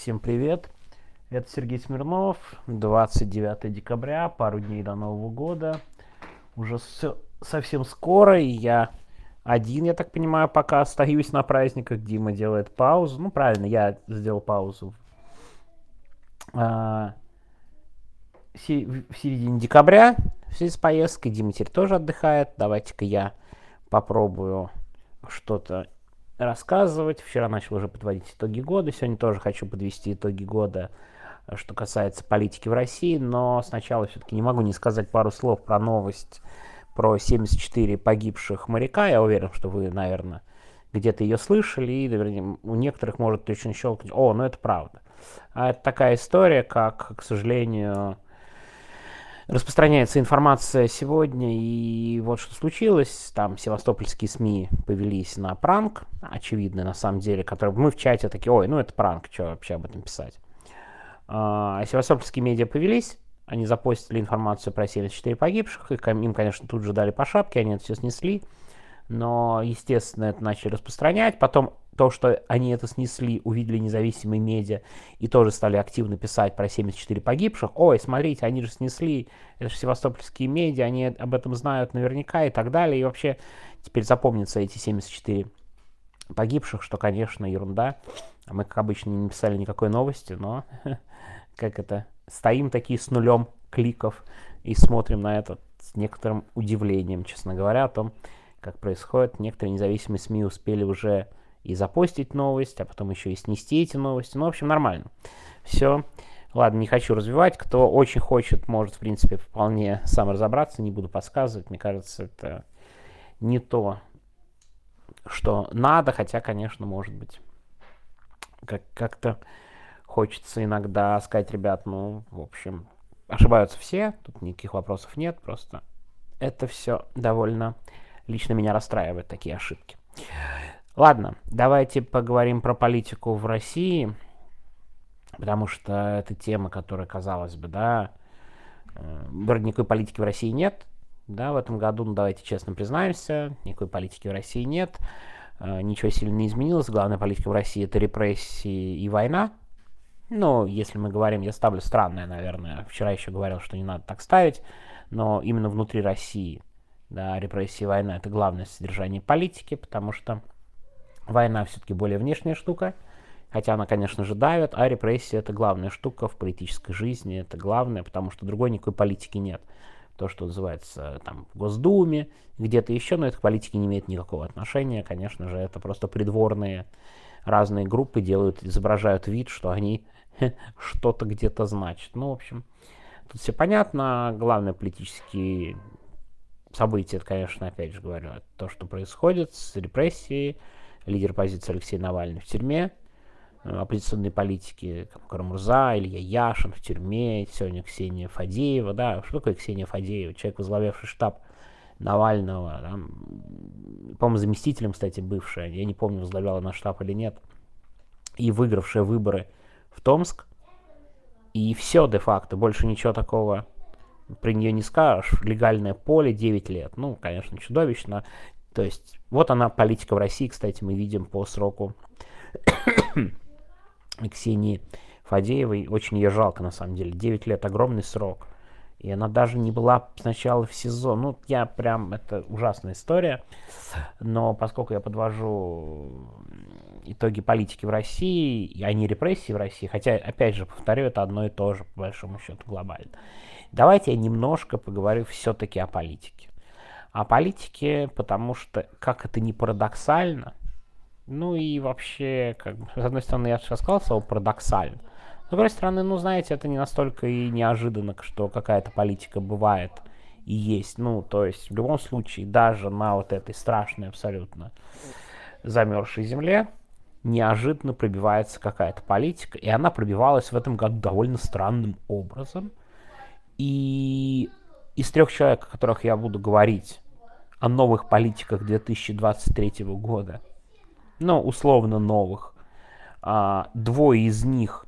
Всем привет. Это Сергей Смирнов. 29 декабря, пару дней до Нового года. Уже все, совсем скоро, и я один, я так понимаю, пока остаюсь на праздниках. Дима делает паузу. Ну, правильно, я сделал паузу. А, в середине декабря в связи с поездкой. Дима теперь тоже отдыхает. Давайте-ка я попробую что-то рассказывать. Вчера начал уже подводить итоги года. Сегодня тоже хочу подвести итоги года, что касается политики в России. Но сначала все-таки не могу не сказать пару слов про новость про 74 погибших моряка. Я уверен, что вы, наверное, где-то ее слышали. И, наверное, у некоторых может точно щелкнуть. О, ну это правда. А это такая история, как, к сожалению, распространяется информация сегодня, и вот что случилось, там севастопольские СМИ повелись на пранк, очевидно, на самом деле, который мы в чате такие, ой, ну это пранк, что вообще об этом писать. А севастопольские медиа повелись, они запостили информацию про 74 погибших, и им, конечно, тут же дали по шапке, они это все снесли, но, естественно, это начали распространять, потом то, что они это снесли, увидели независимые медиа и тоже стали активно писать про 74 погибших. Ой, смотрите, они же снесли, это же севастопольские медиа, они об этом знают наверняка и так далее. И вообще теперь запомнятся эти 74 погибших, что, конечно, ерунда. А мы, как обычно, не написали никакой новости, но как это, стоим такие с нулем кликов и смотрим на это с некоторым удивлением, честно говоря, о том, как происходит. Некоторые независимые СМИ успели уже и запостить новость, а потом еще и снести эти новости. Ну, в общем, нормально. Все. Ладно, не хочу развивать. Кто очень хочет, может, в принципе, вполне сам разобраться. Не буду подсказывать. Мне кажется, это не то, что надо. Хотя, конечно, может быть, как- как-то хочется иногда сказать, ребят, ну, в общем, ошибаются все. Тут никаких вопросов нет. Просто это все довольно лично меня расстраивает, такие ошибки. Ладно, давайте поговорим про политику в России, потому что это тема, которая, казалось бы, да, э, вроде никакой политики в России нет, да, в этом году, ну давайте честно признаемся, никакой политики в России нет, э, ничего сильно не изменилось, главная политика в России это репрессии и война, ну, если мы говорим, я ставлю странное, наверное, вчера еще говорил, что не надо так ставить, но именно внутри России, да, репрессии и война это главное содержание политики, потому что Война все-таки более внешняя штука, хотя она, конечно же, давит, а репрессия это главная штука в политической жизни, это главное, потому что другой никакой политики нет. То, что называется там в Госдуме, где-то еще, но это к политике не имеет никакого отношения, конечно же, это просто придворные разные группы делают, изображают вид, что они что-то где-то значат. Ну, в общем, тут все понятно. Главное политические события, это, конечно, опять же говорю, то, что происходит с репрессией, лидер оппозиции Алексей Навальный в тюрьме, э, оппозиционные политики, как Карамурза, Илья Яшин в тюрьме, сегодня Ксения Фадеева, да, что такое Ксения Фадеева, человек, возглавлявший штаб Навального, да, по-моему, заместителем, кстати, бывшая, я не помню, возглавляла на штаб или нет, и выигравшая выборы в Томск, и все де-факто, больше ничего такого при нее не скажешь. Легальное поле 9 лет. Ну, конечно, чудовищно. То есть вот она политика в России, кстати, мы видим по сроку Ксении Фадеевой. Очень ее жалко, на самом деле. 9 лет, огромный срок. И она даже не была сначала в СИЗО. Ну, я прям, это ужасная история. Но поскольку я подвожу итоги политики в России, а не репрессии в России, хотя, опять же, повторю, это одно и то же, по большому счету, глобально. Давайте я немножко поговорю все-таки о политике о политике, потому что, как это не парадоксально, ну и вообще, как бы, с одной стороны, я сейчас сказал слово парадоксально, с другой стороны, ну, знаете, это не настолько и неожиданно, что какая-то политика бывает и есть. Ну, то есть, в любом случае, даже на вот этой страшной абсолютно замерзшей земле неожиданно пробивается какая-то политика, и она пробивалась в этом году довольно странным образом. И из трех человек, о которых я буду говорить, о новых политиках 2023 года, ну, условно новых, а, двое из них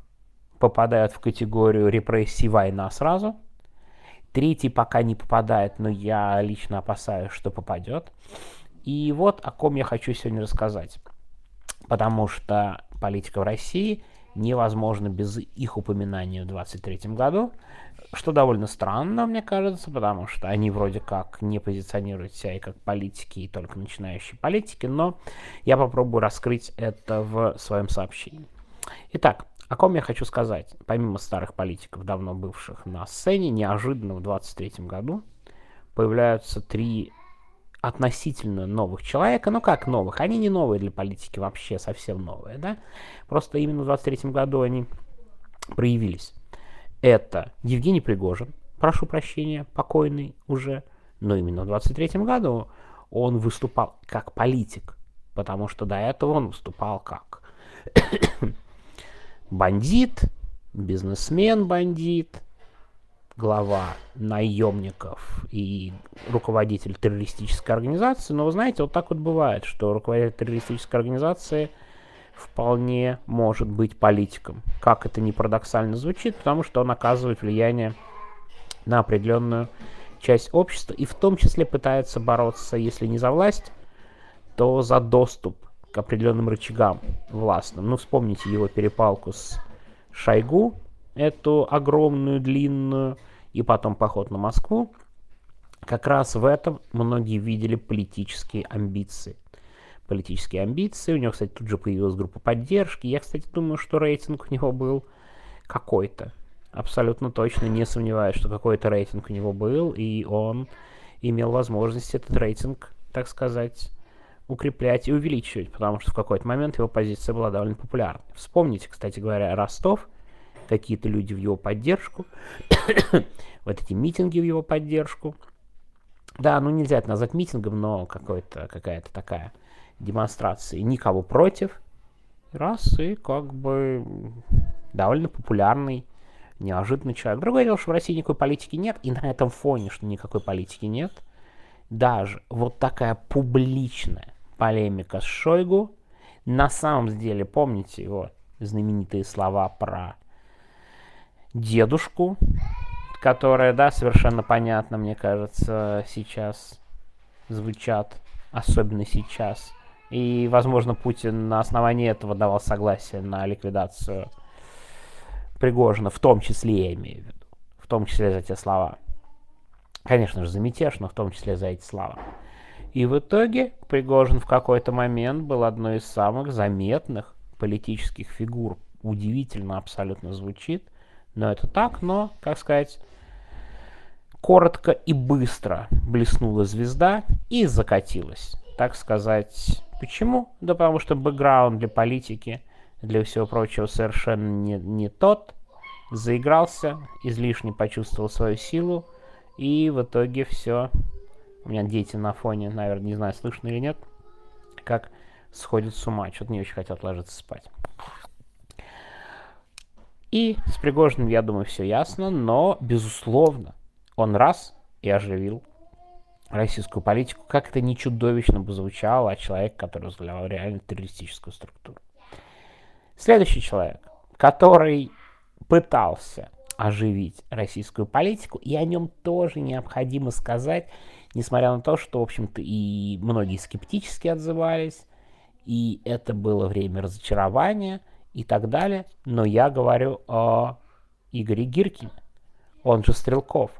попадают в категорию репрессий война сразу. Третий пока не попадает, но я лично опасаюсь, что попадет. И вот о ком я хочу сегодня рассказать. Потому что политика в России невозможно без их упоминания в 23 году, что довольно странно, мне кажется, потому что они вроде как не позиционируют себя и как политики, и только начинающие политики, но я попробую раскрыть это в своем сообщении. Итак, о ком я хочу сказать? Помимо старых политиков, давно бывших на сцене, неожиданно в 23 году появляются три относительно новых человека. Ну как новых? Они не новые для политики вообще, совсем новые, да? Просто именно в 23 году они проявились. Это Евгений Пригожин, прошу прощения, покойный уже, но именно в 23 году он выступал как политик, потому что до этого он выступал как бандит, бизнесмен-бандит, глава наемников и руководитель террористической организации. Но вы знаете, вот так вот бывает, что руководитель террористической организации вполне может быть политиком. Как это не парадоксально звучит, потому что он оказывает влияние на определенную часть общества и в том числе пытается бороться, если не за власть, то за доступ к определенным рычагам властным. Ну, вспомните его перепалку с Шойгу, эту огромную, длинную, и потом поход на Москву. Как раз в этом многие видели политические амбиции. Политические амбиции. У него, кстати, тут же появилась группа поддержки. Я, кстати, думаю, что рейтинг у него был какой-то. Абсолютно точно не сомневаюсь, что какой-то рейтинг у него был, и он имел возможность этот рейтинг, так сказать, укреплять и увеличивать, потому что в какой-то момент его позиция была довольно популярной. Вспомните, кстати говоря, Ростов, какие-то люди в его поддержку, вот эти митинги в его поддержку. Да, ну нельзя это назвать митингом, но какой-то, какая-то такая демонстрация. Никого против. Раз, и как бы довольно популярный, неожиданный человек. Другое дело, что в России никакой политики нет, и на этом фоне, что никакой политики нет, даже вот такая публичная полемика с Шойгу, на самом деле, помните его знаменитые слова про дедушку, которые, да, совершенно понятно, мне кажется, сейчас звучат, особенно сейчас. И, возможно, Путин на основании этого давал согласие на ликвидацию Пригожина, в том числе, я имею в виду, в том числе за те слова. Конечно же, за мятеж, но в том числе за эти слова. И в итоге Пригожин в какой-то момент был одной из самых заметных политических фигур. Удивительно абсолютно звучит, но это так, но, как сказать, коротко и быстро блеснула звезда и закатилась. Так сказать, почему? Да потому что бэкграунд для политики, для всего прочего совершенно не, не тот. Заигрался, излишне почувствовал свою силу, и в итоге все. У меня дети на фоне, наверное, не знаю, слышно или нет, как сходят с ума. Что-то не очень хотят ложиться спать. И с Пригожиным, я думаю, все ясно, но, безусловно, он раз и оживил российскую политику, как это не чудовищно бы звучало от человека, который возглавлял реально террористическую структуру. Следующий человек, который пытался оживить российскую политику, и о нем тоже необходимо сказать, несмотря на то, что, в общем-то, и многие скептически отзывались, и это было время разочарования – и так далее. Но я говорю о Игоре Гиркине, он же Стрелков.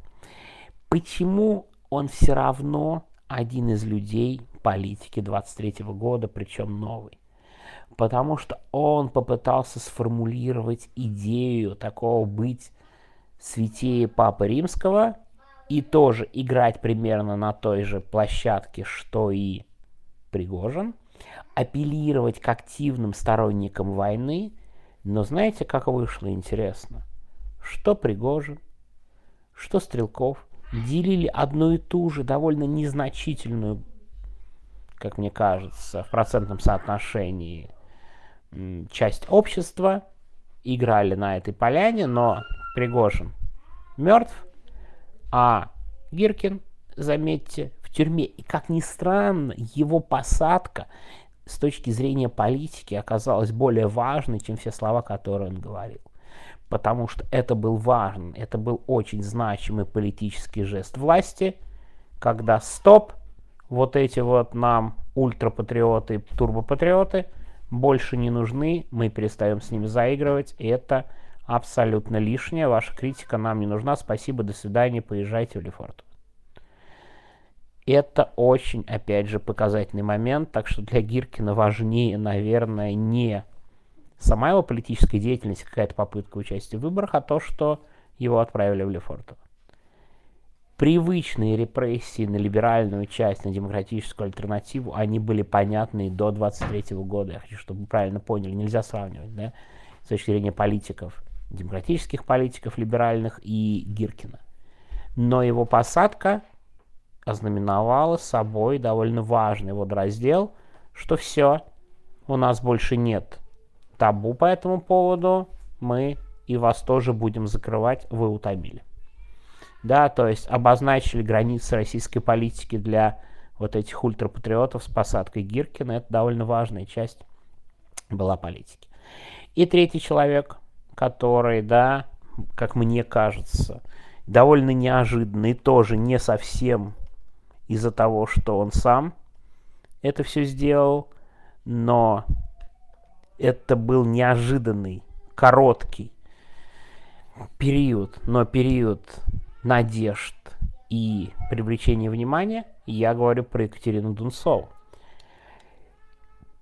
Почему он все равно один из людей политики 23 -го года, причем новый? Потому что он попытался сформулировать идею такого быть святее Папы Римского и тоже играть примерно на той же площадке, что и Пригожин – апеллировать к активным сторонникам войны, но знаете, как вышло интересно? Что Пригожин, что Стрелков делили одну и ту же довольно незначительную, как мне кажется, в процентном соотношении часть общества, играли на этой поляне, но Пригожин мертв, а Гиркин, заметьте, в тюрьме. И как ни странно, его посадка с точки зрения политики оказалось более важной, чем все слова, которые он говорил. Потому что это был важный, это был очень значимый политический жест власти, когда стоп, вот эти вот нам ультрапатриоты, турбопатриоты, больше не нужны, мы перестаем с ними заигрывать, и это абсолютно лишнее. Ваша критика нам не нужна. Спасибо, до свидания, поезжайте в Лефорт. Это очень, опять же, показательный момент, так что для Гиркина важнее, наверное, не сама его политическая деятельность, какая-то попытка участия в выборах, а то, что его отправили в Лефортово. Привычные репрессии на либеральную часть, на демократическую альтернативу, они были понятны до 23 года. Я хочу, чтобы вы правильно поняли, нельзя сравнивать, да, с точки зрения политиков, демократических политиков, либеральных и Гиркина. Но его посадка ознаменовала собой довольно важный вот раздел, что все, у нас больше нет табу по этому поводу, мы и вас тоже будем закрывать, вы утомили. Да, то есть обозначили границы российской политики для вот этих ультрапатриотов с посадкой Гиркина. Это довольно важная часть была политики. И третий человек, который, да, как мне кажется, довольно неожиданный, тоже не совсем из-за того, что он сам это все сделал, но это был неожиданный, короткий период, но период надежд и привлечения внимания, я говорю про Екатерину Дунцову.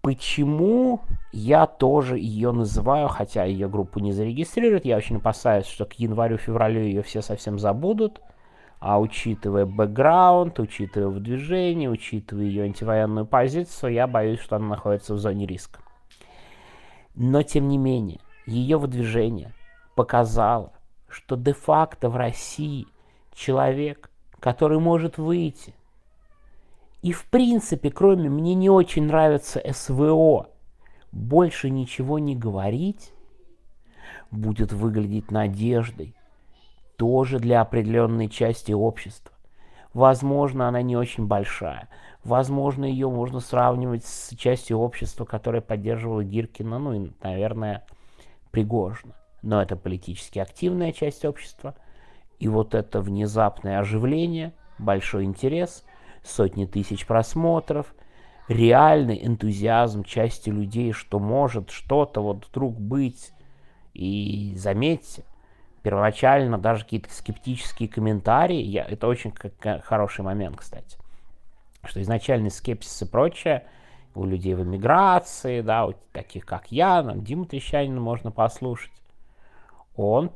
Почему я тоже ее называю, хотя ее группу не зарегистрируют, я очень опасаюсь, что к январю-февралю ее все совсем забудут, а учитывая бэкграунд, учитывая выдвижение, учитывая ее антивоенную позицию, я боюсь, что она находится в зоне риска. Но, тем не менее, ее выдвижение показало, что де-факто в России человек, который может выйти, и в принципе, кроме мне не очень нравится СВО, больше ничего не говорить, будет выглядеть надеждой, тоже для определенной части общества. Возможно, она не очень большая. Возможно, ее можно сравнивать с частью общества, которая поддерживала Гиркина, ну и, наверное, Пригожина. Но это политически активная часть общества. И вот это внезапное оживление, большой интерес, сотни тысяч просмотров, реальный энтузиазм части людей, что может что-то вот вдруг быть. И заметьте, первоначально даже какие-то скептические комментарии, я, это очень как, хороший момент, кстати, что изначальный скепсис и прочее у людей в эмиграции, да, у таких как я, нам Диму Трещанина можно послушать, он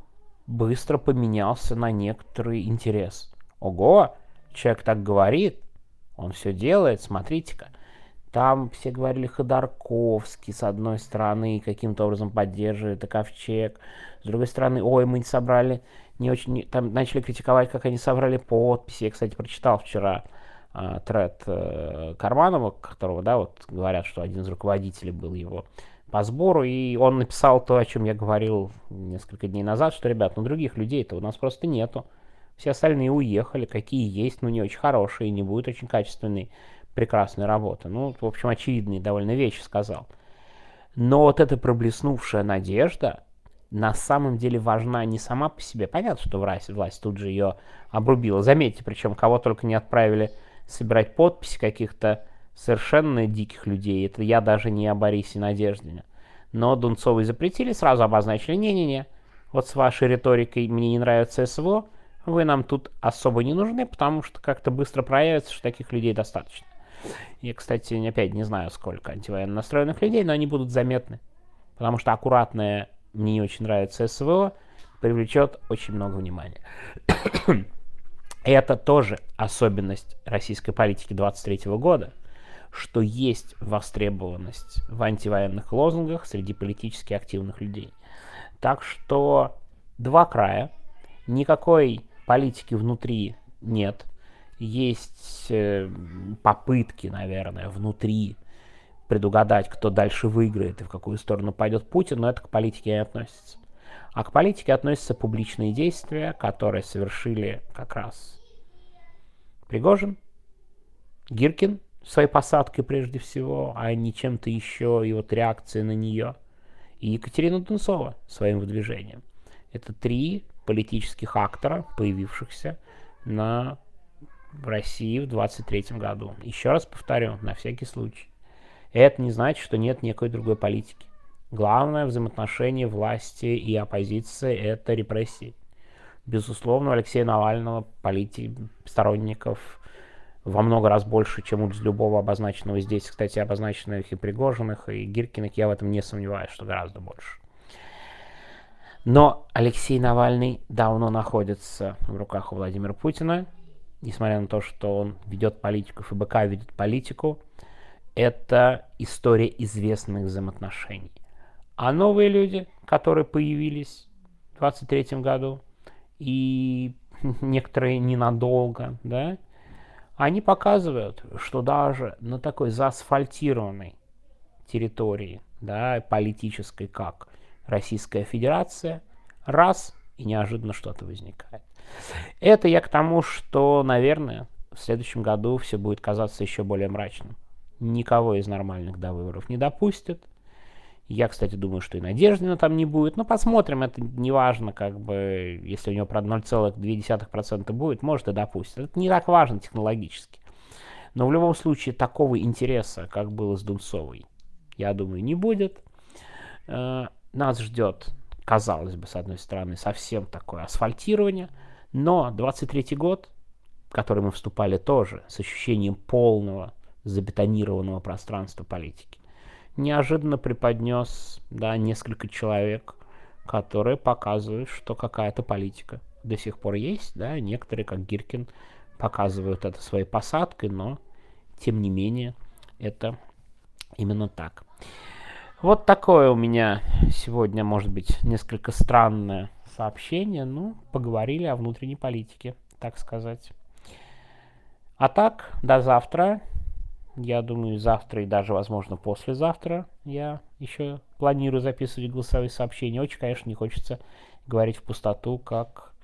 быстро поменялся на некоторый интерес. Ого, человек так говорит, он все делает, смотрите-ка. Там все говорили Ходорковский, с одной стороны, каким-то образом поддерживает, и Ковчег. С другой стороны, ой, мы не собрали, не очень, там начали критиковать, как они собрали подписи. Я, кстати, прочитал вчера э, тред э, Карманова, которого, да, вот говорят, что один из руководителей был его по сбору, и он написал то, о чем я говорил несколько дней назад, что, ребят, ну других людей-то у нас просто нету. Все остальные уехали, какие есть, но ну, не очень хорошие, не будет очень качественные прекрасной работы. Ну, в общем, очевидные довольно вещи сказал. Но вот эта проблеснувшая надежда на самом деле важна не сама по себе. Понятно, что власть, власть тут же ее обрубила. Заметьте, причем кого только не отправили собирать подписи каких-то совершенно диких людей. Это я даже не о Борисе Надеждине. Но Дунцовой запретили, сразу обозначили, не-не-не, вот с вашей риторикой мне не нравится СВО, вы нам тут особо не нужны, потому что как-то быстро проявится, что таких людей достаточно. Я, кстати, опять не знаю, сколько антивоенно настроенных людей, но они будут заметны. Потому что аккуратное, мне не очень нравится СВО, привлечет очень много внимания. И это тоже особенность российской политики 23 года, что есть востребованность в антивоенных лозунгах среди политически активных людей. Так что два края, никакой политики внутри нет, есть э, попытки, наверное, внутри предугадать, кто дальше выиграет и в какую сторону пойдет Путин, но это к политике не относится. А к политике относятся публичные действия, которые совершили как раз Пригожин, Гиркин своей посадкой прежде всего, а не чем-то еще, и вот реакция на нее, и Екатерина Дунцова своим выдвижением. Это три политических актора, появившихся на в России в 23 году. Еще раз повторю, на всякий случай. это не значит, что нет никакой другой политики. Главное взаимоотношение власти и оппозиции – это репрессии. Безусловно, у Алексея Навального полити... сторонников во много раз больше, чем у любого обозначенного здесь, кстати, обозначенных и Пригожиных, и Гиркиных, я в этом не сомневаюсь, что гораздо больше. Но Алексей Навальный давно находится в руках у Владимира Путина, несмотря на то, что он ведет политику, ФБК ведет политику, это история известных взаимоотношений. А новые люди, которые появились в 23 году, и некоторые ненадолго, да, они показывают, что даже на такой заасфальтированной территории, да, политической, как Российская Федерация, раз и неожиданно что-то возникает. Это я к тому, что, наверное, в следующем году все будет казаться еще более мрачным. Никого из нормальных до выборов не допустят. Я, кстати, думаю, что и Надеждина там не будет. Но посмотрим, это не важно, как бы, если у него, правда, 0,2% будет, может и допустит. Это не так важно технологически. Но в любом случае такого интереса, как было с Дунцовой, я думаю, не будет. Э, нас ждет, казалось бы, с одной стороны, совсем такое асфальтирование, но 23 год, в который мы вступали тоже с ощущением полного забетонированного пространства политики, неожиданно преподнес да, несколько человек, которые показывают, что какая-то политика до сих пор есть. Да, некоторые, как Гиркин, показывают это своей посадкой, но тем не менее это именно так. Вот такое у меня сегодня, может быть, несколько странное сообщение. Ну, поговорили о внутренней политике, так сказать. А так, до завтра. Я думаю, завтра и даже, возможно, послезавтра я еще планирую записывать голосовые сообщения. Очень, конечно, не хочется говорить в пустоту, как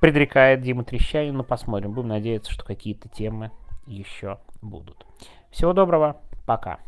предрекает Дима Трещанин, но посмотрим. Будем надеяться, что какие-то темы еще будут. Всего доброго, пока.